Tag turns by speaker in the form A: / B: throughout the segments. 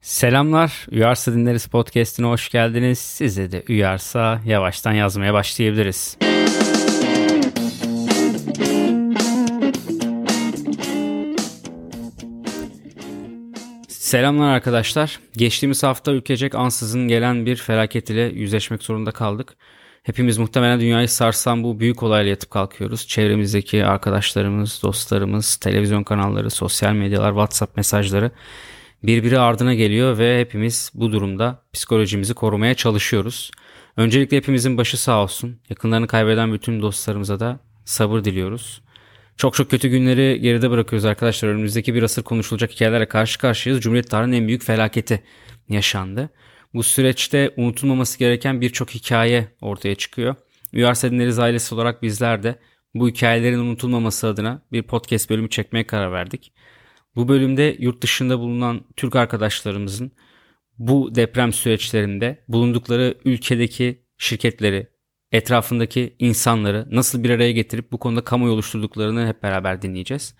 A: Selamlar, Uyarsa Dinleriz Podcast'ine hoş geldiniz. Size de uyarsa yavaştan yazmaya başlayabiliriz. Selamlar arkadaşlar. Geçtiğimiz hafta ülkecek ansızın gelen bir felaket ile yüzleşmek zorunda kaldık. Hepimiz muhtemelen dünyayı sarsan bu büyük olayla yatıp kalkıyoruz. Çevremizdeki arkadaşlarımız, dostlarımız, televizyon kanalları, sosyal medyalar, WhatsApp mesajları birbiri ardına geliyor ve hepimiz bu durumda psikolojimizi korumaya çalışıyoruz. Öncelikle hepimizin başı sağ olsun. Yakınlarını kaybeden bütün dostlarımıza da sabır diliyoruz. Çok çok kötü günleri geride bırakıyoruz arkadaşlar. Önümüzdeki bir asır konuşulacak hikayelerle karşı karşıyayız. Cumhuriyet tarihinin en büyük felaketi yaşandı. Bu süreçte unutulmaması gereken birçok hikaye ortaya çıkıyor. Üniversite Dinleriz ailesi olarak bizler de bu hikayelerin unutulmaması adına bir podcast bölümü çekmeye karar verdik. Bu bölümde yurt dışında bulunan Türk arkadaşlarımızın bu deprem süreçlerinde bulundukları ülkedeki şirketleri, etrafındaki insanları nasıl bir araya getirip bu konuda kamuoyu oluşturduklarını hep beraber dinleyeceğiz.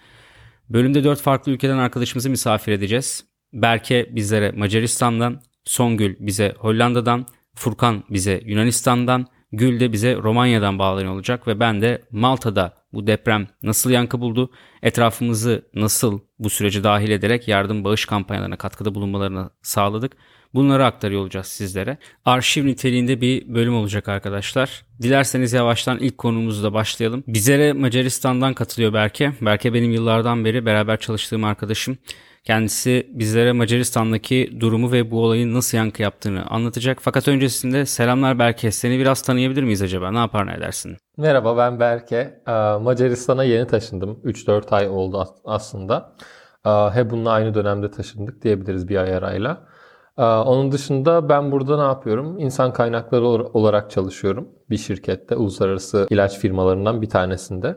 A: Bölümde dört farklı ülkeden arkadaşımızı misafir edeceğiz. Berke bizlere Macaristan'dan, Songül bize Hollanda'dan, Furkan bize Yunanistan'dan, Gül de bize Romanya'dan bağlanıyor olacak ve ben de Malta'da bu deprem nasıl yankı buldu, etrafımızı nasıl bu sürece dahil ederek yardım bağış kampanyalarına katkıda bulunmalarını sağladık. Bunları aktarıyor olacağız sizlere. Arşiv niteliğinde bir bölüm olacak arkadaşlar. Dilerseniz yavaştan ilk konumuzla başlayalım. Bizlere Macaristan'dan katılıyor Berke. Berke benim yıllardan beri beraber çalıştığım arkadaşım. Kendisi bizlere Macaristan'daki durumu ve bu olayın nasıl yankı yaptığını anlatacak. Fakat öncesinde selamlar Berke. Seni biraz tanıyabilir miyiz acaba? Ne yapar ne edersin?
B: Merhaba ben Berke. Ee, Macaristan'a yeni taşındım. 3-4 ay oldu aslında. Ee, hep bununla aynı dönemde taşındık diyebiliriz bir ay arayla. Ee, onun dışında ben burada ne yapıyorum? İnsan kaynakları olarak çalışıyorum. Bir şirkette, uluslararası ilaç firmalarından bir tanesinde.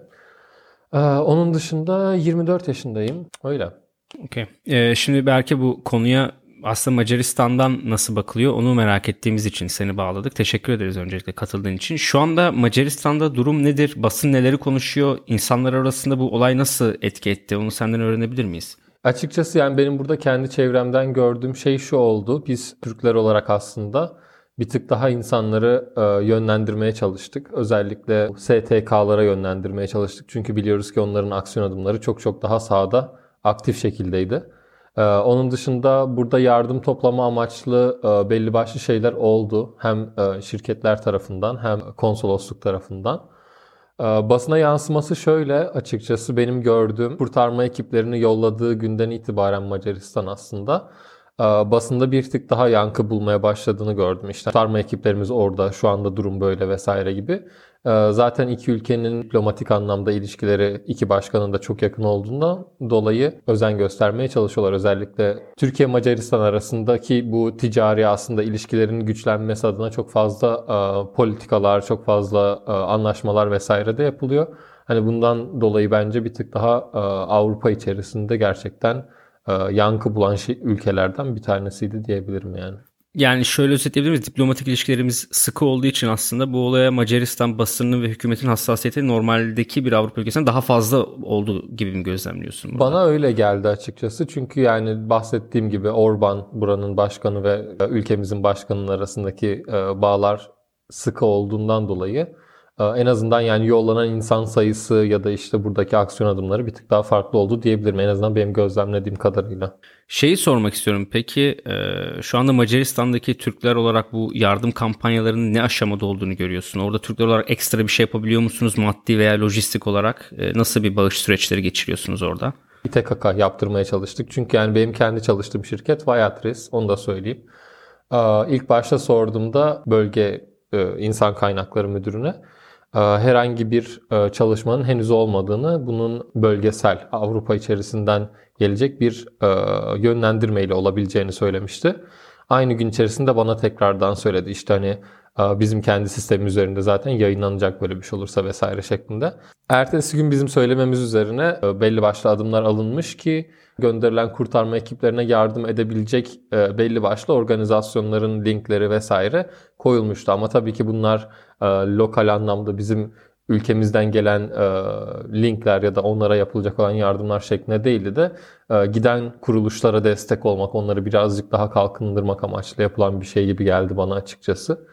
B: Onun dışında 24 yaşındayım. Öyle.
A: Okay. Ee, şimdi belki bu konuya aslında Macaristan'dan nasıl bakılıyor onu merak ettiğimiz için seni bağladık. Teşekkür ederiz öncelikle katıldığın için. Şu anda Macaristan'da durum nedir? Basın neleri konuşuyor? İnsanlar arasında bu olay nasıl etki etti? Onu senden öğrenebilir miyiz?
B: Açıkçası yani benim burada kendi çevremden gördüğüm şey şu oldu. Biz Türkler olarak aslında bir tık daha insanları e, yönlendirmeye çalıştık. Özellikle STK'lara yönlendirmeye çalıştık. Çünkü biliyoruz ki onların aksiyon adımları çok çok daha sağda aktif şekildeydi. Ee, onun dışında burada yardım toplama amaçlı e, belli başlı şeyler oldu. Hem e, şirketler tarafından hem konsolosluk tarafından. E, basına yansıması şöyle açıkçası benim gördüğüm kurtarma ekiplerini yolladığı günden itibaren Macaristan aslında basında bir tık daha yankı bulmaya başladığını gördüm. İşte kurtarma ekiplerimiz orada, şu anda durum böyle vesaire gibi. Ee, zaten iki ülkenin diplomatik anlamda ilişkileri iki başkanın da çok yakın olduğundan dolayı özen göstermeye çalışıyorlar. Özellikle Türkiye-Macaristan arasındaki bu ticari aslında ilişkilerin güçlenmesi adına çok fazla e, politikalar, çok fazla e, anlaşmalar vesaire de yapılıyor. Hani bundan dolayı bence bir tık daha e, Avrupa içerisinde gerçekten yankı bulan şey, ülkelerden bir tanesiydi diyebilirim yani.
A: Yani şöyle özetleyebilir miyiz? Diplomatik ilişkilerimiz sıkı olduğu için aslında bu olaya Macaristan basınının ve hükümetin hassasiyeti normaldeki bir Avrupa ülkesinden daha fazla olduğu gibi mi gözlemliyorsun?
B: Burada? Bana öyle geldi açıkçası. Çünkü yani bahsettiğim gibi Orban buranın başkanı ve ülkemizin başkanının arasındaki e, bağlar sıkı olduğundan dolayı en azından yani yollanan insan sayısı ya da işte buradaki aksiyon adımları bir tık daha farklı oldu diyebilirim. En azından benim gözlemlediğim kadarıyla.
A: Şeyi sormak istiyorum. Peki e, şu anda Macaristan'daki Türkler olarak bu yardım kampanyalarının ne aşamada olduğunu görüyorsun? Orada Türkler olarak ekstra bir şey yapabiliyor musunuz maddi veya lojistik olarak? E, nasıl bir bağış süreçleri geçiriyorsunuz orada?
B: İTKK yaptırmaya çalıştık. Çünkü yani benim kendi çalıştığım şirket Vayatris. Onu da söyleyeyim. İlk başta sorduğumda bölge e, insan kaynakları müdürüne ee, herhangi bir e, çalışmanın henüz olmadığını, bunun bölgesel Avrupa içerisinden gelecek bir e, yönlendirmeyle olabileceğini söylemişti. Aynı gün içerisinde bana tekrardan söyledi. İşte hani e, bizim kendi sistemimiz üzerinde zaten yayınlanacak böyle bir şey olursa vesaire şeklinde. Ertesi gün bizim söylememiz üzerine belli başlı adımlar alınmış ki gönderilen kurtarma ekiplerine yardım edebilecek belli başlı organizasyonların linkleri vesaire koyulmuştu. Ama tabii ki bunlar e, lokal anlamda bizim ülkemizden gelen e, linkler ya da onlara yapılacak olan yardımlar şeklinde değildi de e, giden kuruluşlara destek olmak, onları birazcık daha kalkındırmak amaçlı yapılan bir şey gibi geldi bana açıkçası.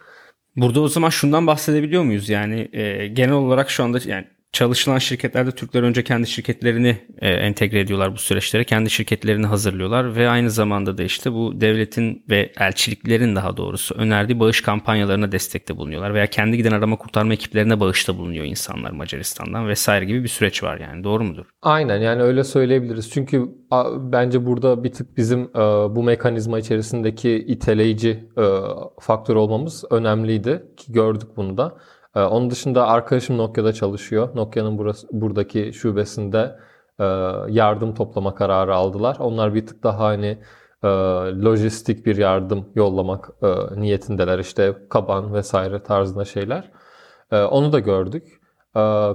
A: Burada o zaman şundan bahsedebiliyor muyuz? Yani e, genel olarak şu anda yani çalışılan şirketlerde Türkler önce kendi şirketlerini e, entegre ediyorlar bu süreçlere. Kendi şirketlerini hazırlıyorlar ve aynı zamanda da işte bu devletin ve elçiliklerin daha doğrusu önerdiği bağış kampanyalarına destekte bulunuyorlar. Veya kendi giden arama kurtarma ekiplerine bağışta bulunuyor insanlar Macaristan'dan vesaire gibi bir süreç var yani doğru mudur?
B: Aynen yani öyle söyleyebiliriz. Çünkü bence burada bir tık bizim e, bu mekanizma içerisindeki iteleyici e, faktör olmamız önemliydi ki gördük bunu da. Ee, onun dışında arkadaşım Nokia'da çalışıyor. Nokia'nın burası, buradaki şubesinde e, yardım toplama kararı aldılar. Onlar bir tık daha hani e, lojistik bir yardım yollamak e, niyetindeler. İşte kaban vesaire tarzında şeyler. Onu da gördük.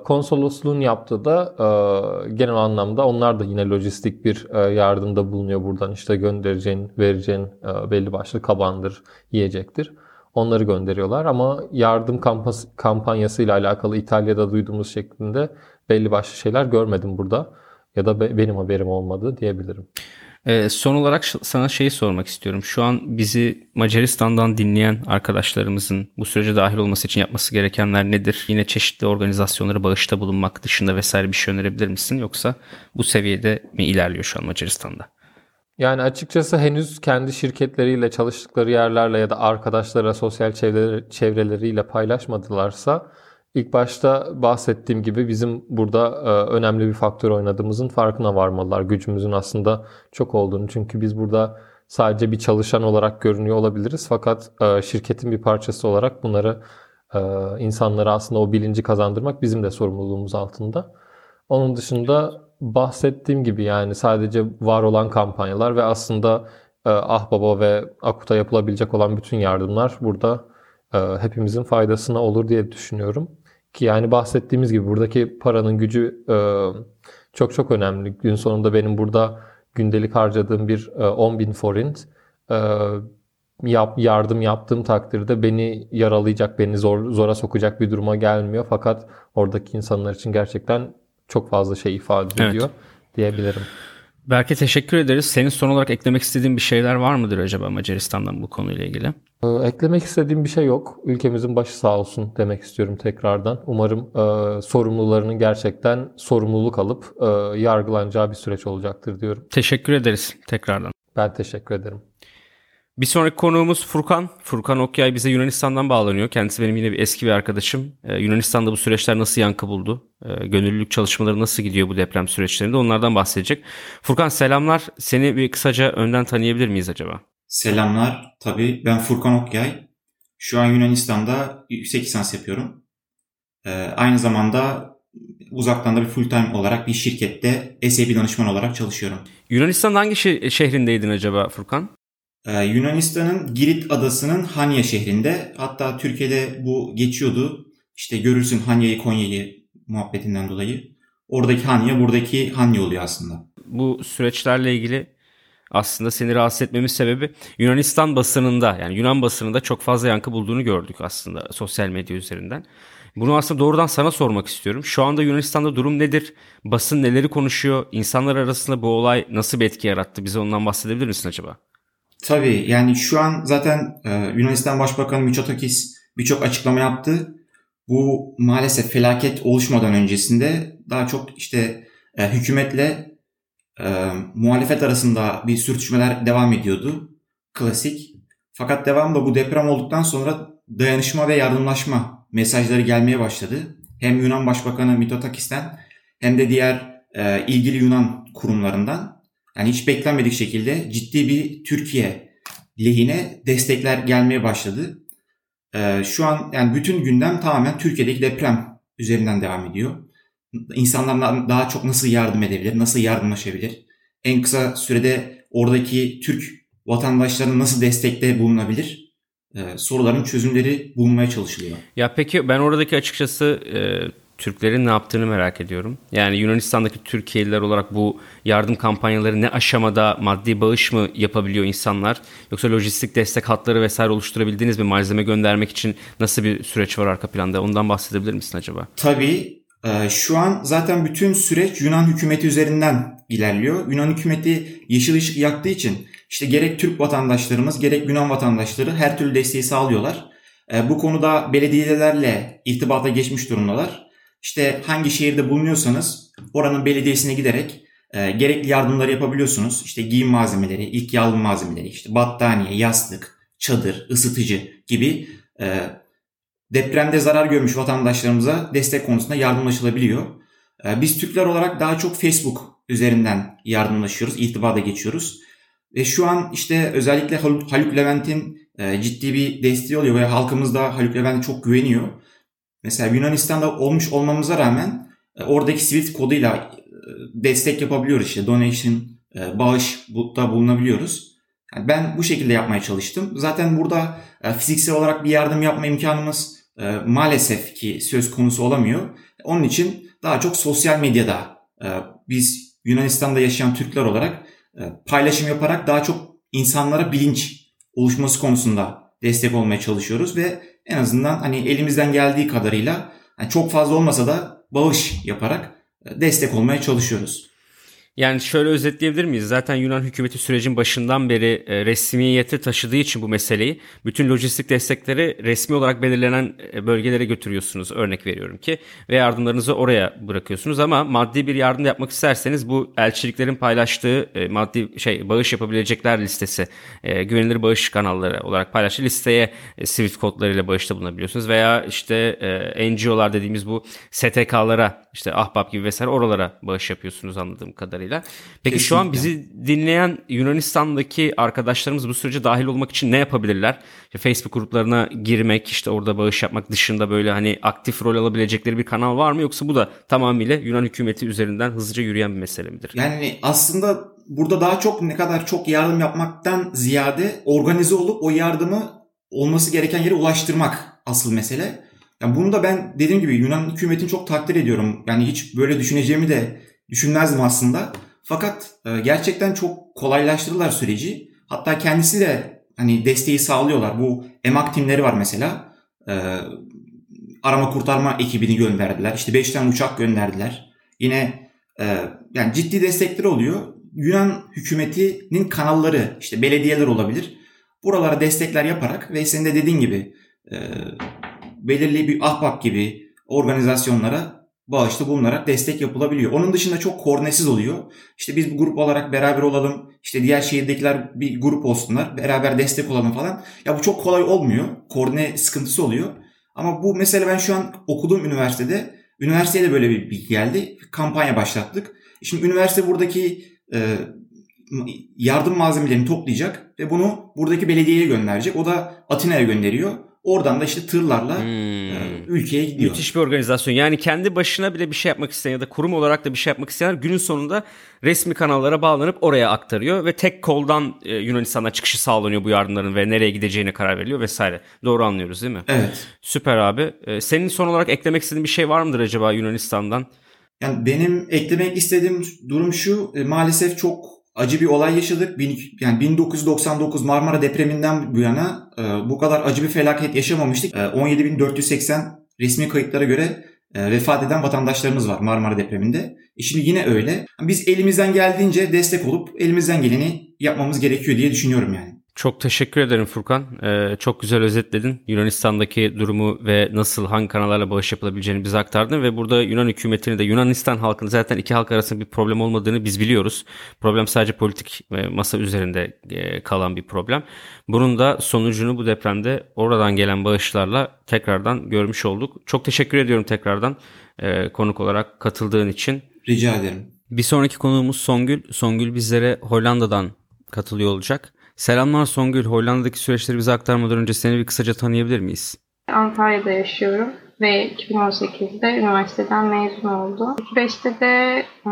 B: Konsolosluğun yaptığı da genel anlamda onlar da yine lojistik bir yardımda bulunuyor buradan. işte göndereceğin, vereceğin belli başlı kabandır, yiyecektir. Onları gönderiyorlar ama yardım kampanyası ile alakalı İtalya'da duyduğumuz şeklinde belli başlı şeyler görmedim burada. Ya da benim haberim olmadı diyebilirim.
A: Ee, son olarak sana şeyi sormak istiyorum. Şu an bizi Macaristan'dan dinleyen arkadaşlarımızın bu sürece dahil olması için yapması gerekenler nedir? Yine çeşitli organizasyonlara bağışta bulunmak dışında vesaire bir şey önerebilir misin? Yoksa bu seviyede mi ilerliyor şu an Macaristan'da?
B: Yani açıkçası henüz kendi şirketleriyle, çalıştıkları yerlerle ya da arkadaşlara, sosyal çevreleri, çevreleriyle paylaşmadılarsa ilk başta bahsettiğim gibi bizim burada e, önemli bir faktör oynadığımızın farkına varmalılar. Gücümüzün aslında çok olduğunu. Çünkü biz burada sadece bir çalışan olarak görünüyor olabiliriz. Fakat e, şirketin bir parçası olarak bunları e, insanlara aslında o bilinci kazandırmak bizim de sorumluluğumuz altında. Onun dışında bahsettiğim gibi yani sadece var olan kampanyalar ve aslında e, Ahbaba ve Akut'a yapılabilecek olan bütün yardımlar burada e, hepimizin faydasına olur diye düşünüyorum. Ki yani bahsettiğimiz gibi buradaki paranın gücü e, çok çok önemli. Gün sonunda benim burada gündelik harcadığım bir e, 10 bin forint e, yap, yardım yaptığım takdirde beni yaralayacak, beni zor, zora sokacak bir duruma gelmiyor. Fakat oradaki insanlar için gerçekten çok fazla şey ifade evet. ediyor diyebilirim.
A: Berke teşekkür ederiz. Senin son olarak eklemek istediğin bir şeyler var mıdır acaba Macaristan'dan bu konuyla ilgili?
B: Ee, eklemek istediğim bir şey yok. Ülkemizin başı sağ olsun demek istiyorum tekrardan. Umarım e, sorumlularının gerçekten sorumluluk alıp e, yargılanacağı bir süreç olacaktır diyorum.
A: Teşekkür ederiz tekrardan.
B: Ben teşekkür ederim.
A: Bir sonraki konuğumuz Furkan. Furkan Okyay bize Yunanistan'dan bağlanıyor. Kendisi benim yine bir eski bir arkadaşım. Ee, Yunanistan'da bu süreçler nasıl yankı buldu? Ee, gönüllülük çalışmaları nasıl gidiyor bu deprem süreçlerinde onlardan bahsedecek. Furkan selamlar. Seni bir kısaca önden tanıyabilir miyiz acaba?
C: Selamlar. Tabii ben Furkan Okyay. Şu an Yunanistan'da yüksek lisans yapıyorum. Ee, aynı zamanda uzaktan da bir full time olarak bir şirkette SAP danışman olarak çalışıyorum.
A: Yunanistan'ın hangi şehrindeydin acaba Furkan?
C: Ee, Yunanistan'ın Girit adasının Hanya şehrinde hatta Türkiye'de bu geçiyordu. İşte görürsün Hanya'yı Konya'yı muhabbetinden dolayı. Oradaki Hanya buradaki Hanya oluyor aslında.
A: Bu süreçlerle ilgili aslında seni rahatsız etmemin sebebi Yunanistan basınında yani Yunan basınında çok fazla yankı bulduğunu gördük aslında sosyal medya üzerinden. Bunu aslında doğrudan sana sormak istiyorum. Şu anda Yunanistan'da durum nedir? Basın neleri konuşuyor? İnsanlar arasında bu olay nasıl bir etki yarattı? Bize ondan bahsedebilir misin acaba?
C: Tabii yani şu an zaten e, Yunanistan Başbakanı Mitsotakis birçok açıklama yaptı. Bu maalesef felaket oluşmadan öncesinde daha çok işte e, hükümetle e, muhalefet arasında bir sürtüşmeler devam ediyordu. Klasik. Fakat devamında bu deprem olduktan sonra dayanışma ve yardımlaşma mesajları gelmeye başladı. Hem Yunan Başbakanı Mitsotakis'ten hem de diğer e, ilgili Yunan kurumlarından. Yani hiç beklenmedik şekilde ciddi bir Türkiye lehine destekler gelmeye başladı. Ee, şu an yani bütün gündem tamamen Türkiye'deki deprem üzerinden devam ediyor. İnsanlar daha çok nasıl yardım edebilir, nasıl yardımlaşabilir? En kısa sürede oradaki Türk vatandaşlarına nasıl destekte bulunabilir? Ee, soruların çözümleri bulunmaya çalışılıyor.
A: Ya peki ben oradaki açıkçası e, Türklerin ne yaptığını merak ediyorum. Yani Yunanistan'daki Türkiye'liler olarak bu yardım kampanyaları ne aşamada maddi bağış mı yapabiliyor insanlar? Yoksa lojistik destek hatları vesaire oluşturabildiğiniz mi? Malzeme göndermek için nasıl bir süreç var arka planda? Ondan bahsedebilir misin acaba?
C: Tabii. Ee, şu an zaten bütün süreç Yunan hükümeti üzerinden ilerliyor. Yunan hükümeti yeşil ışık yaktığı için işte gerek Türk vatandaşlarımız gerek Yunan vatandaşları her türlü desteği sağlıyorlar. Ee, bu konuda belediyelerle irtibata geçmiş durumdalar. İşte hangi şehirde bulunuyorsanız oranın belediyesine giderek e, gerekli yardımları yapabiliyorsunuz. İşte giyim malzemeleri, ilk yardım malzemeleri, işte battaniye, yastık, çadır, ısıtıcı gibi e, depremde zarar görmüş vatandaşlarımıza destek konusunda yardımlaşılabiliyor. E, biz Türkler olarak daha çok Facebook üzerinden yardımlaşıyoruz, irtibata geçiyoruz. Ve şu an işte özellikle Haluk Levent'in e, ciddi bir desteği oluyor ve halkımız da Haluk Levent'e çok güveniyor. Mesela Yunanistan'da olmuş olmamıza rağmen e, oradaki Swift koduyla e, destek yapabiliyoruz işte donation, e, bağış da bulunabiliyoruz. Yani ben bu şekilde yapmaya çalıştım. Zaten burada fiziksel olarak bir yardım yapma imkanımız maalesef ki söz konusu olamıyor. Onun için daha çok sosyal medyada biz Yunanistan'da yaşayan Türkler olarak paylaşım yaparak daha çok insanlara bilinç oluşması konusunda destek olmaya çalışıyoruz ve en azından hani elimizden geldiği kadarıyla yani çok fazla olmasa da bağış yaparak e, destek olmaya çalışıyoruz.
A: Yani şöyle özetleyebilir miyiz? Zaten Yunan hükümeti sürecin başından beri e, resmiyete taşıdığı için bu meseleyi bütün lojistik destekleri resmi olarak belirlenen e, bölgelere götürüyorsunuz. Örnek veriyorum ki ve yardımlarınızı oraya bırakıyorsunuz ama maddi bir yardım yapmak isterseniz bu elçiliklerin paylaştığı e, maddi şey bağış yapabilecekler listesi, güvenilir bağış kanalları olarak paylaştığı listeye Swift kodlarıyla bağışta bulunabiliyorsunuz veya işte NGO'lar dediğimiz bu STK'lara işte Ahbap gibi vesaire oralara bağış yapıyorsunuz anladığım kadarıyla kadarıyla. Peki Kesinlikle. şu an bizi dinleyen Yunanistan'daki arkadaşlarımız bu sürece dahil olmak için ne yapabilirler? İşte Facebook gruplarına girmek, işte orada bağış yapmak dışında böyle hani aktif rol alabilecekleri bir kanal var mı? Yoksa bu da tamamıyla Yunan hükümeti üzerinden hızlıca yürüyen bir mesele midir?
C: Yani aslında burada daha çok ne kadar çok yardım yapmaktan ziyade organize olup o yardımı olması gereken yere ulaştırmak asıl mesele. Yani bunu da ben dediğim gibi Yunan hükümetini çok takdir ediyorum. Yani hiç böyle düşüneceğimi de düşünmezdim aslında. Fakat e, gerçekten çok kolaylaştırdılar süreci. Hatta kendisi de hani desteği sağlıyorlar. Bu emak timleri var mesela. E, arama kurtarma ekibini gönderdiler. İşte 5 tane uçak gönderdiler. Yine e, yani ciddi destekleri oluyor. Yunan hükümetinin kanalları işte belediyeler olabilir. Buralara destekler yaparak ve senin de dediğin gibi belirli bir ahbap gibi organizasyonlara bağışta bulunarak destek yapılabiliyor. Onun dışında çok koordinesiz oluyor. İşte biz bir grup olarak beraber olalım. İşte diğer şehirdekiler bir grup olsunlar. Beraber destek olalım falan. Ya bu çok kolay olmuyor. Koordine sıkıntısı oluyor. Ama bu mesele ben şu an okuduğum üniversitede üniversiteye de böyle bir bilgi geldi. Kampanya başlattık. Şimdi üniversite buradaki e, yardım malzemelerini toplayacak ve bunu buradaki belediyeye gönderecek. O da Atina'ya gönderiyor. Oradan da işte tırlarla hmm. E, ülkeye gidiyor.
A: Müthiş bir organizasyon. Yani kendi başına bile bir şey yapmak isteyen ya da kurum olarak da bir şey yapmak isteyenler günün sonunda resmi kanallara bağlanıp oraya aktarıyor ve tek koldan e, Yunanistan'a çıkışı sağlanıyor bu yardımların ve nereye gideceğine karar veriliyor vesaire. Doğru anlıyoruz değil mi?
C: Evet.
A: Süper abi. E, senin son olarak eklemek istediğin bir şey var mıdır acaba Yunanistan'dan?
C: Yani benim eklemek istediğim durum şu. Maalesef çok acı bir olay yaşadık. Yani 1999 Marmara depreminden bu yana e, bu kadar acı bir felaket yaşamamıştık. E, 17.480 resmi kayıtlara göre e, vefat eden vatandaşlarımız var Marmara depreminde. E şimdi yine öyle. Biz elimizden geldiğince destek olup elimizden geleni yapmamız gerekiyor diye düşünüyorum yani.
A: Çok teşekkür ederim Furkan. Ee, çok güzel özetledin. Yunanistan'daki durumu ve nasıl hangi kanallarla bağış yapılabileceğini bize aktardın ve burada Yunan hükümetini de Yunanistan halkını zaten iki halk arasında bir problem olmadığını biz biliyoruz. Problem sadece politik masa üzerinde e, kalan bir problem. Bunun da sonucunu bu depremde oradan gelen bağışlarla tekrardan görmüş olduk. Çok teşekkür ediyorum tekrardan e, konuk olarak katıldığın için.
C: Rica ederim.
A: Bir sonraki konuğumuz Songül. Songül bizlere Hollanda'dan katılıyor olacak. Selamlar Songül. Hollanda'daki süreçleri bize aktarmadan önce seni bir kısaca tanıyabilir miyiz?
D: Antalya'da yaşıyorum ve 2018'de üniversiteden mezun oldum. 2005'te de e,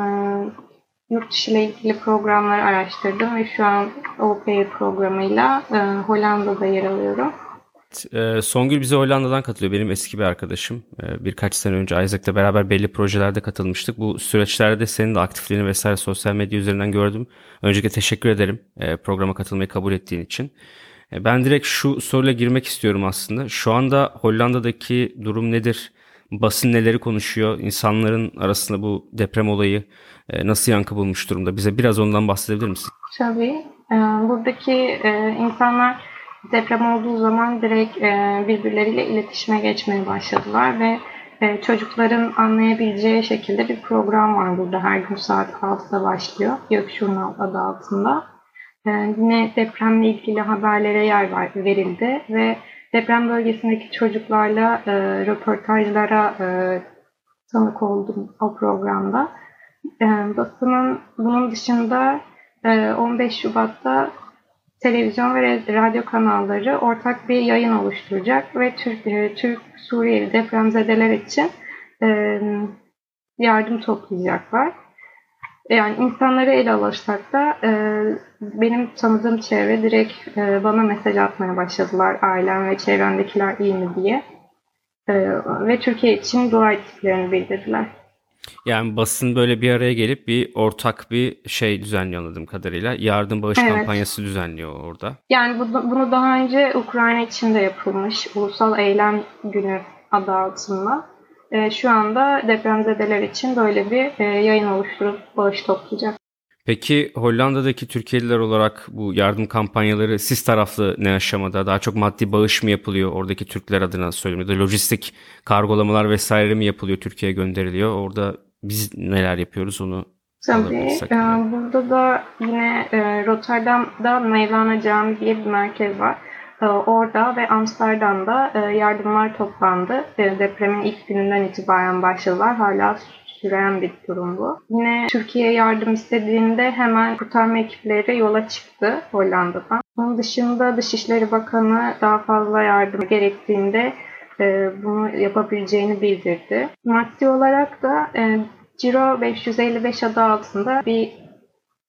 D: yurt dışı ile ilgili programları araştırdım ve şu an OPA programıyla e, Hollanda'da yer alıyorum.
A: Ee, Songül bize Hollanda'dan katılıyor. Benim eski bir arkadaşım. Ee, birkaç sene önce Isaac'la beraber belli projelerde katılmıştık. Bu süreçlerde senin de aktifliğini vesaire sosyal medya üzerinden gördüm. Öncelikle teşekkür ederim e, programa katılmayı kabul ettiğin için. E, ben direkt şu soruyla girmek istiyorum aslında. Şu anda Hollanda'daki durum nedir? Basın neleri konuşuyor? İnsanların arasında bu deprem olayı e, nasıl yankı bulmuş durumda? Bize biraz ondan bahsedebilir misin?
D: Tabii. Ee, buradaki e, insanlar deprem olduğu zaman direkt e, birbirleriyle iletişime geçmeye başladılar ve e, çocukların anlayabileceği şekilde bir program var burada. Her gün saat 6'da başlıyor. Gökşurnal adı altında. Yine depremle ilgili haberlere yer verildi ve deprem bölgesindeki çocuklarla röportajlara tanık oldum o programda. Basının bunun dışında 15 Şubat'ta televizyon ve radyo kanalları ortak bir yayın oluşturacak ve Türk, e, Türk Suriyeli depremzedeler için e, yardım toplayacaklar. Yani insanları ele alırsak da e, benim tanıdığım çevre direkt e, bana mesaj atmaya başladılar ailem ve çevremdekiler iyi mi diye. E, ve Türkiye için dua ettiklerini bildirdiler.
A: Yani basın böyle bir araya gelip bir ortak bir şey düzenliyor anladığım kadarıyla. Yardım bağış evet. kampanyası düzenliyor orada.
D: Yani bu, bunu daha önce Ukrayna için de yapılmış. Ulusal Eylem Günü adı altında. E, şu anda depremzedeler için böyle bir e, yayın oluşturup bağış toplayacak.
A: Peki Hollanda'daki Türkiye'liler olarak bu yardım kampanyaları siz taraflı ne aşamada? Daha çok maddi bağış mı yapılıyor oradaki Türkler adına söyleyeyim ya da lojistik kargolamalar vesaire mi yapılıyor Türkiye'ye gönderiliyor? Orada biz neler yapıyoruz onu
D: Tabii. E, burada da yine e, Rotterdam'da Mevlana Camii diye bir merkez var. E, orada ve Amsterdam'da e, yardımlar toplandı. E, depremin ilk gününden itibaren başladılar. Hala süren bir durum bu. Yine Türkiye yardım istediğinde hemen kurtarma ekipleri yola çıktı Hollanda'dan. Onun dışında Dışişleri Bakanı daha fazla yardım gerektiğinde e, bunu yapabileceğini bildirdi. Maddi olarak da e, Ciro 555 adı altında bir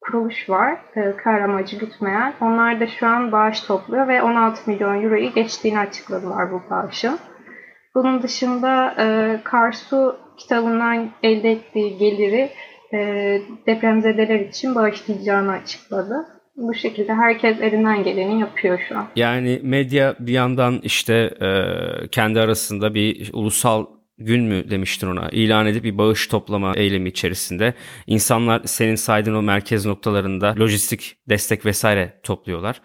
D: kuruluş var. E, kar amacı gütmeyen. Onlar da şu an bağış topluyor ve 16 milyon euroyu geçtiğini açıkladılar bu bağışın. Bunun dışında Karsu kitabından elde ettiği geliri e, depremzedeler için bağışlayacağını açıkladı. Bu şekilde herkes elinden geleni yapıyor şu an.
A: Yani medya bir yandan işte e, kendi arasında bir ulusal gün mü demiştin ona ilan edip bir bağış toplama eylemi içerisinde insanlar senin saydığın o merkez noktalarında lojistik destek vesaire topluyorlar.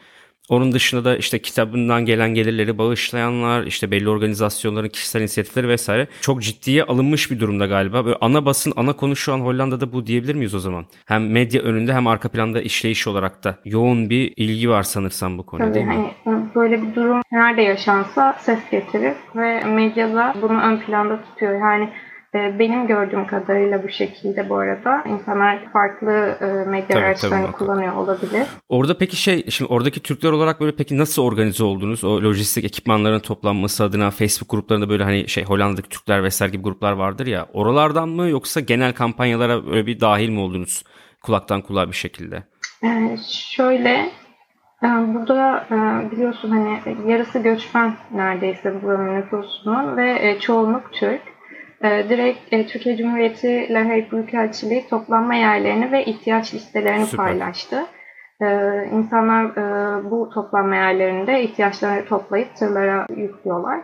A: Onun dışında da işte kitabından gelen gelirleri bağışlayanlar, işte belli organizasyonların kişisel inisiyatifleri vesaire çok ciddiye alınmış bir durumda galiba. Böyle ana basın, ana konu şu an Hollanda'da bu diyebilir miyiz o zaman? Hem medya önünde hem arka planda işleyiş olarak da yoğun bir ilgi var sanırsam bu konuda
D: Tabii, değil mi? Hani böyle bir durum nerede yaşansa ses getirir ve medyada bunu ön planda tutuyor. Yani benim gördüğüm kadarıyla bu şekilde bu arada. insanlar farklı e, medya tabii, araçlarını tabii, kullanıyor olabilir.
A: Orada peki şey, şimdi oradaki Türkler olarak böyle peki nasıl organize oldunuz? O lojistik ekipmanların toplanması adına Facebook gruplarında böyle hani şey Hollanda'daki Türkler vesaire gibi gruplar vardır ya. Oralardan mı yoksa genel kampanyalara böyle bir dahil mi oldunuz? Kulaktan kulağa bir şekilde.
D: Ee, şöyle e, Burada e, biliyorsun hani yarısı göçmen neredeyse buranın nüfusunun ve çoğunluk Türk. Ee, direkt e, Türkiye Cumhuriyeti Lahey Büyükelçiliği toplanma yerlerini ve ihtiyaç listelerini Süper. paylaştı. Ee, insanlar e, bu toplanma yerlerinde ihtiyaçlarını toplayıp tırlara yüklüyorlar.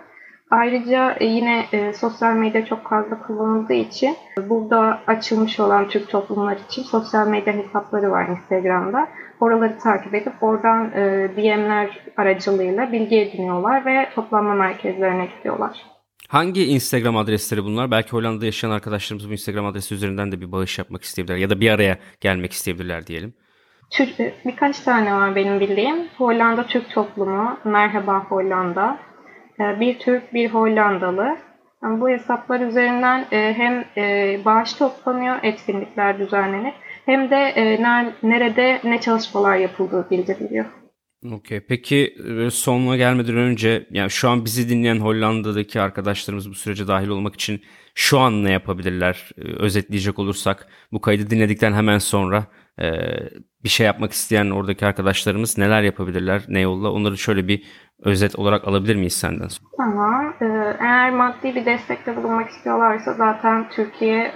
D: Ayrıca e, yine e, sosyal medya çok fazla kullanıldığı için burada açılmış olan Türk toplumlar için sosyal medya hesapları var Instagram'da. Oraları takip edip oradan e, DM'ler aracılığıyla bilgi ediniyorlar ve toplanma merkezlerine gidiyorlar.
A: Hangi Instagram adresleri bunlar? Belki Hollanda'da yaşayan arkadaşlarımız bu Instagram adresi üzerinden de bir bağış yapmak isteyebilirler ya da bir araya gelmek isteyebilirler diyelim.
D: Türk, birkaç tane var benim bildiğim. Hollanda Türk Toplumu, Merhaba Hollanda, ee, bir Türk, bir Hollandalı. Bu hesaplar üzerinden e, hem e, bağış toplanıyor, etkinlikler düzenlenip hem de e, nerede ne çalışmalar yapıldığı bildiriliyor.
A: Okey. Peki e, sonuna gelmeden önce yani şu an bizi dinleyen Hollanda'daki arkadaşlarımız bu sürece dahil olmak için şu an ne yapabilirler? E, özetleyecek olursak bu kaydı dinledikten hemen sonra e, bir şey yapmak isteyen oradaki arkadaşlarımız neler yapabilirler, ne yolla? Onları şöyle bir özet olarak alabilir miyiz senden?
D: Ee, eğer maddi bir destekte bulunmak istiyorlarsa zaten Türkiye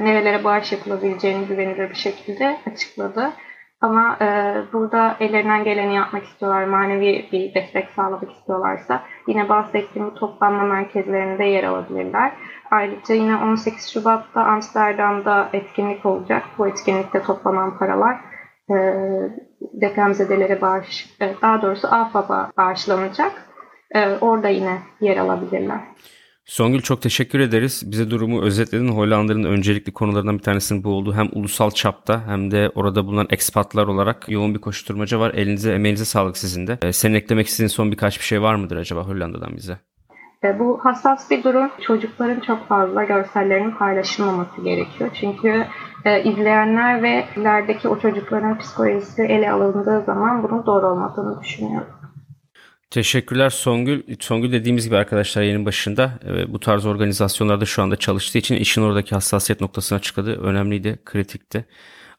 D: nerelere bağış yapılabileceğini güvenilir bir şekilde açıkladı. Ama e, burada ellerinden geleni yapmak istiyorlar, manevi bir destek sağlamak istiyorlarsa yine bahsettiğim toplanma merkezlerinde yer alabilirler. Ayrıca yine 18 Şubat'ta Amsterdam'da etkinlik olacak. Bu etkinlikte toplanan paralar e, depremzedelere bağış, e, daha doğrusu AFAD'a bağışlanacak. E, orada yine yer alabilirler.
A: Songül çok teşekkür ederiz. Bize durumu özetledin. Hollanda'nın öncelikli konularından bir tanesinin bu olduğu hem ulusal çapta hem de orada bulunan ekspatlar olarak yoğun bir koşturmaca var. Elinize emeğinize sağlık sizin de. Ee, senin eklemek istediğin son birkaç bir şey var mıdır acaba Hollanda'dan bize?
D: E, bu hassas bir durum. Çocukların çok fazla görsellerinin paylaşılmaması gerekiyor. Çünkü e, izleyenler ve ilerideki o çocukların psikolojisi ele alındığı zaman bunun doğru olmadığını düşünüyorum.
A: Teşekkürler Songül. Songül dediğimiz gibi arkadaşlar yayının başında e, bu tarz organizasyonlarda şu anda çalıştığı için işin oradaki hassasiyet noktasına çıkadı. Önemliydi, kritikti.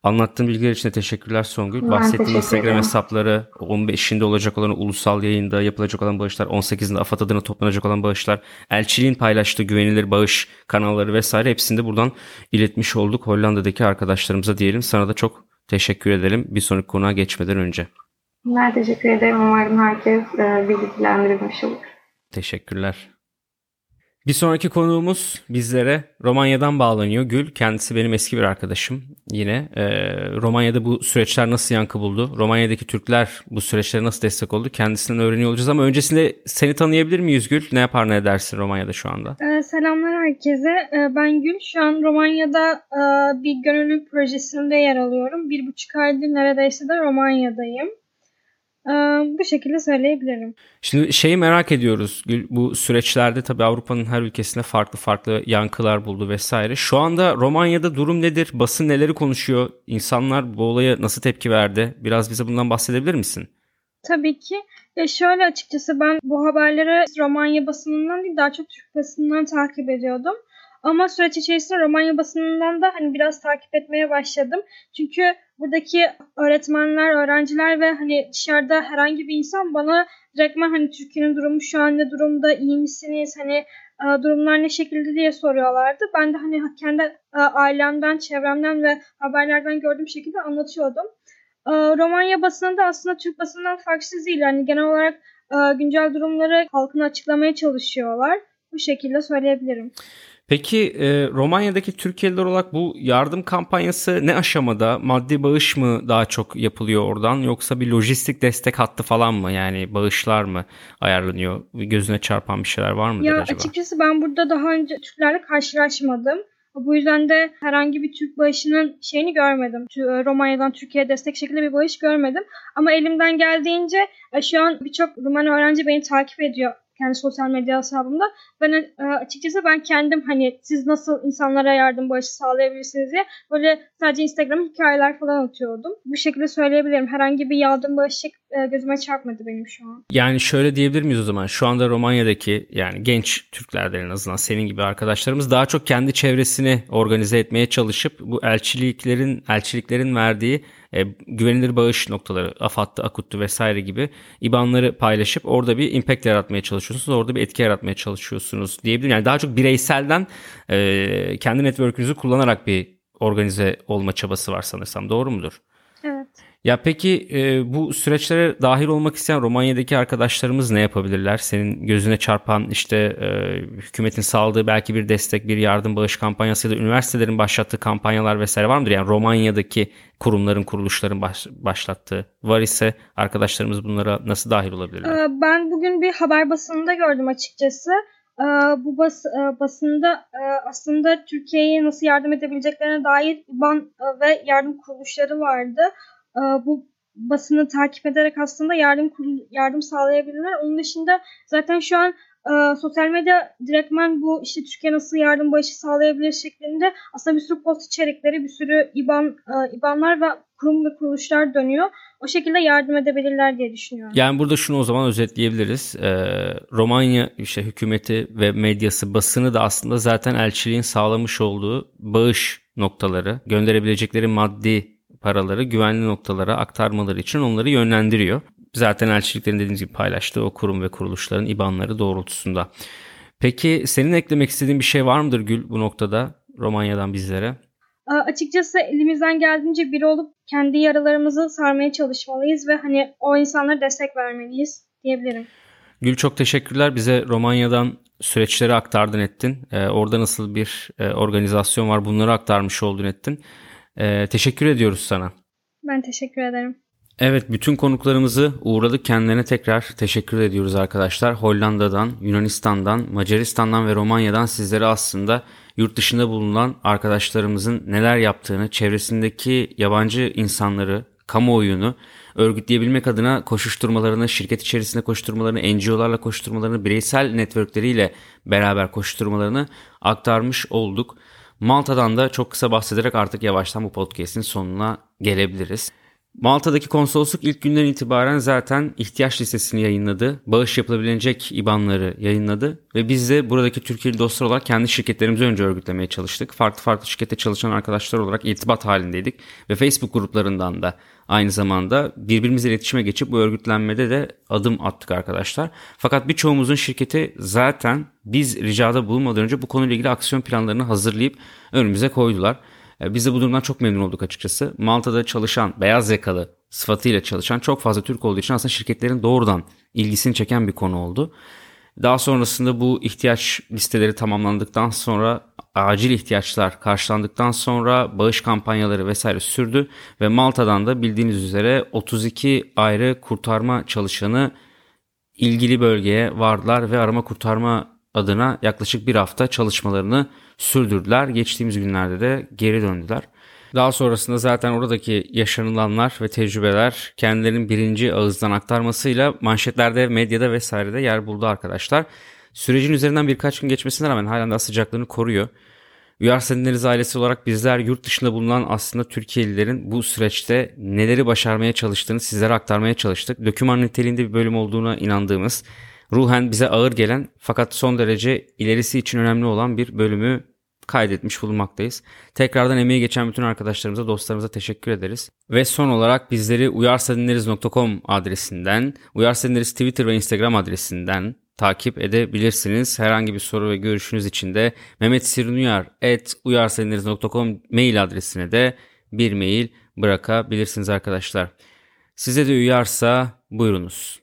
A: Anlattığın bilgiler için de teşekkürler Songül. Ben Bahsettiğin Instagram ederim. hesapları 15'inde olacak olan ulusal yayında yapılacak olan bağışlar, 18'inde AFAD adına toplanacak olan bağışlar, elçiliğin paylaştığı güvenilir bağış kanalları vesaire hepsini de buradan iletmiş olduk Hollanda'daki arkadaşlarımıza diyelim. Sana da çok teşekkür edelim bir sonraki konuğa geçmeden önce.
D: Ben teşekkür ederim. Umarım herkes e, bilgilendirilmiş olur.
A: Teşekkürler. Bir sonraki konuğumuz bizlere Romanya'dan bağlanıyor. Gül kendisi benim eski bir arkadaşım yine. E, Romanya'da bu süreçler nasıl yankı buldu? Romanya'daki Türkler bu süreçlere nasıl destek oldu? Kendisinden öğreniyor olacağız ama öncesinde seni tanıyabilir miyiz Gül? Ne yapar ne edersin Romanya'da şu anda?
E: Ee, selamlar herkese. Ee, ben Gül. Şu an Romanya'da e, bir gönüllülük projesinde yer alıyorum. Bir buçuk aydır neredeyse de Romanya'dayım. Ee, bu şekilde söyleyebilirim.
A: Şimdi şeyi merak ediyoruz. Bu süreçlerde tabii Avrupa'nın her ülkesinde farklı farklı yankılar buldu vesaire. Şu anda Romanya'da durum nedir? Basın neleri konuşuyor? İnsanlar bu olaya nasıl tepki verdi? Biraz bize bundan bahsedebilir misin?
E: Tabii ki. Ya şöyle açıkçası ben bu haberleri Romanya basınından değil daha çok Türk basınından takip ediyordum. Ama süreç içerisinde Romanya basınından da hani biraz takip etmeye başladım. Çünkü buradaki öğretmenler, öğrenciler ve hani dışarıda herhangi bir insan bana direktmen hani Türkiye'nin durumu şu an ne durumda, iyi misiniz, hani e, durumlar ne şekilde diye soruyorlardı. Ben de hani kendi e, ailemden, çevremden ve haberlerden gördüğüm şekilde anlatıyordum. E, Romanya basınında aslında Türk basından farksız değil. Yani genel olarak güncel durumları halkına açıklamaya çalışıyorlar. Bu şekilde söyleyebilirim.
A: Peki e, Romanya'daki Türkiye'liler olarak bu yardım kampanyası ne aşamada? Maddi bağış mı daha çok yapılıyor oradan yoksa bir lojistik destek hattı falan mı? Yani bağışlar mı ayarlanıyor? Gözüne çarpan bir şeyler var mıdır
E: ya,
A: acaba?
E: Açıkçası ben burada daha önce Türklerle karşılaşmadım. Bu yüzden de herhangi bir Türk bağışının şeyini görmedim. Romanya'dan Türkiye'ye destek şekilde bir bağış görmedim. Ama elimden geldiğince e, şu an birçok Rumen öğrenci beni takip ediyor kendi sosyal medya hesabımda. Ben e, açıkçası ben kendim hani siz nasıl insanlara yardım bağışı sağlayabilirsiniz diye böyle sadece Instagram hikayeler falan atıyordum. Bu şekilde söyleyebilirim. Herhangi bir yardım bağışı e, gözüme çarpmadı benim şu an.
A: Yani şöyle diyebilir miyiz o zaman? Şu anda Romanya'daki yani genç Türklerden en azından senin gibi arkadaşlarımız daha çok kendi çevresini organize etmeye çalışıp bu elçiliklerin elçiliklerin verdiği e, güvenilir bağış noktaları AFAD'dı, AKUT'tu vesaire gibi IBAN'ları paylaşıp orada bir impact yaratmaya çalışıyorsunuz. Orada bir etki yaratmaya çalışıyorsunuz diyebilirim. Yani daha çok bireyselden e, kendi network'ünüzü kullanarak bir organize olma çabası var sanırsam. Doğru mudur? Ya peki e, bu süreçlere dahil olmak isteyen Romanya'daki arkadaşlarımız ne yapabilirler? Senin gözüne çarpan işte e, hükümetin sağladığı belki bir destek, bir yardım bağış kampanyası ya da üniversitelerin başlattığı kampanyalar vesaire var mıdır? Yani Romanya'daki kurumların, kuruluşların baş, başlattığı var ise arkadaşlarımız bunlara nasıl dahil olabilirler?
E: Ee, ben bugün bir haber basınında gördüm açıkçası. Ee, bu bas, e, basında e, aslında Türkiye'ye nasıl yardım edebileceklerine dair IBAN e, ve yardım kuruluşları vardı. Ee, bu basını takip ederek aslında yardım yardım sağlayabilirler. Onun dışında zaten şu an e, sosyal medya direktmen bu işte Türkiye nasıl yardım bağışı sağlayabilir şeklinde aslında bir sürü post içerikleri, bir sürü IBAN e, IBAN'lar ve kurum ve kuruluşlar dönüyor. O şekilde yardım edebilirler diye düşünüyorum.
A: Yani burada şunu o zaman özetleyebiliriz. Ee, Romanya işte hükümeti ve medyası basını da aslında zaten elçiliğin sağlamış olduğu bağış noktaları, gönderebilecekleri maddi paraları güvenli noktalara aktarmaları için onları yönlendiriyor. Zaten elçiliklerin dediğimiz gibi paylaştığı o kurum ve kuruluşların IBAN'ları doğrultusunda. Peki senin eklemek istediğin bir şey var mıdır Gül bu noktada Romanya'dan bizlere?
E: Açıkçası elimizden geldiğince biri olup kendi yaralarımızı sarmaya çalışmalıyız ve hani o insanlara destek vermeliyiz diyebilirim.
A: Gül çok teşekkürler. Bize Romanya'dan süreçleri aktardın ettin. Ee, orada nasıl bir e, organizasyon var bunları aktarmış oldun ettin. Ee, teşekkür ediyoruz sana.
E: Ben teşekkür ederim.
A: Evet bütün konuklarımızı uğradık. Kendilerine tekrar teşekkür ediyoruz arkadaşlar. Hollanda'dan, Yunanistan'dan, Macaristan'dan ve Romanya'dan sizlere aslında yurt dışında bulunan arkadaşlarımızın neler yaptığını, çevresindeki yabancı insanları, kamuoyunu örgütleyebilmek adına koşuşturmalarını, şirket içerisinde koşturmalarını, NGO'larla koşturmalarını, bireysel networkleriyle beraber koşturmalarını aktarmış olduk. Malta'dan da çok kısa bahsederek artık yavaştan bu podcast'in sonuna gelebiliriz. Malta'daki konsolosluk ilk günden itibaren zaten ihtiyaç listesini yayınladı. Bağış yapılabilecek IBAN'ları yayınladı. Ve biz de buradaki Türkiye'li dostlar olarak kendi şirketlerimizi önce örgütlemeye çalıştık. Farklı farklı şirkette çalışan arkadaşlar olarak irtibat halindeydik. Ve Facebook gruplarından da aynı zamanda birbirimizle iletişime geçip bu örgütlenmede de adım attık arkadaşlar. Fakat birçoğumuzun şirketi zaten biz ricada bulunmadan önce bu konuyla ilgili aksiyon planlarını hazırlayıp önümüze koydular. E, biz de bu durumdan çok memnun olduk açıkçası. Malta'da çalışan, beyaz yakalı sıfatıyla çalışan çok fazla Türk olduğu için aslında şirketlerin doğrudan ilgisini çeken bir konu oldu. Daha sonrasında bu ihtiyaç listeleri tamamlandıktan sonra acil ihtiyaçlar karşılandıktan sonra bağış kampanyaları vesaire sürdü ve Malta'dan da bildiğiniz üzere 32 ayrı kurtarma çalışanı ilgili bölgeye vardılar ve arama kurtarma adına yaklaşık bir hafta çalışmalarını sürdürdüler. Geçtiğimiz günlerde de geri döndüler. Daha sonrasında zaten oradaki yaşanılanlar ve tecrübeler kendilerinin birinci ağızdan aktarmasıyla manşetlerde, medyada vesairede yer buldu arkadaşlar. Sürecin üzerinden birkaç gün geçmesine rağmen halen daha sıcaklığını koruyor. Uyar Sedinleriz ailesi olarak bizler yurt dışında bulunan aslında Türkiye'lilerin bu süreçte neleri başarmaya çalıştığını sizlere aktarmaya çalıştık. Döküman niteliğinde bir bölüm olduğuna inandığımız ruhen bize ağır gelen fakat son derece ilerisi için önemli olan bir bölümü kaydetmiş bulunmaktayız. Tekrardan emeği geçen bütün arkadaşlarımıza, dostlarımıza teşekkür ederiz. Ve son olarak bizleri uyarsadinleriz.com adresinden, uyarsadinleriz Twitter ve Instagram adresinden takip edebilirsiniz. Herhangi bir soru ve görüşünüz için de Mehmet Sirnuyar at uyarsadinleriz.com mail adresine de bir mail bırakabilirsiniz arkadaşlar. Size de uyarsa buyurunuz.